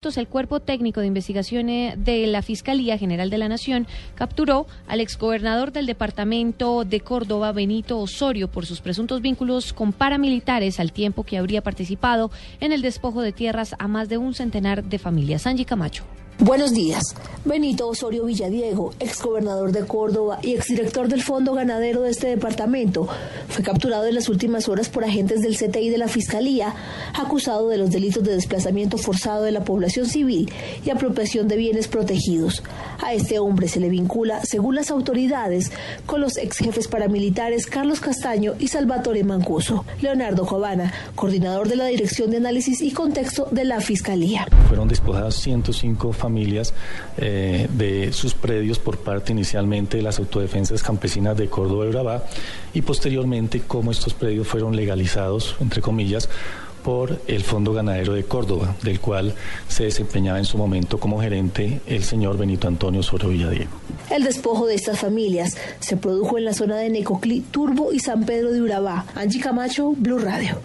El cuerpo técnico de investigación eh, de la Fiscalía General de la Nación capturó al exgobernador del departamento de Córdoba, Benito Osorio, por sus presuntos vínculos con paramilitares al tiempo que habría participado en el despojo de tierras a más de un centenar de familias. Angie Camacho. Buenos días. Benito Osorio Villadiego, exgobernador de Córdoba y exdirector del Fondo Ganadero de este departamento, fue capturado en las últimas horas por agentes del CTI de la Fiscalía, acusado de los delitos de desplazamiento forzado de la población civil y apropiación de bienes protegidos. A este hombre se le vincula, según las autoridades, con los ex jefes paramilitares Carlos Castaño y Salvatore Mancuso. Leonardo Cobana, coordinador de la Dirección de Análisis y Contexto de la Fiscalía. Fueron despojadas 105 familias eh, de sus predios por parte inicialmente de las autodefensas campesinas de Córdoba y Urabá y posteriormente cómo estos predios fueron legalizados, entre comillas, por el Fondo Ganadero de Córdoba, del cual se desempeñaba en su momento como gerente el señor Benito Antonio Osorio Villadiego. El despojo de estas familias se produjo en la zona de Necoclí, Turbo y San Pedro de Urabá. Angie Camacho, Blue Radio.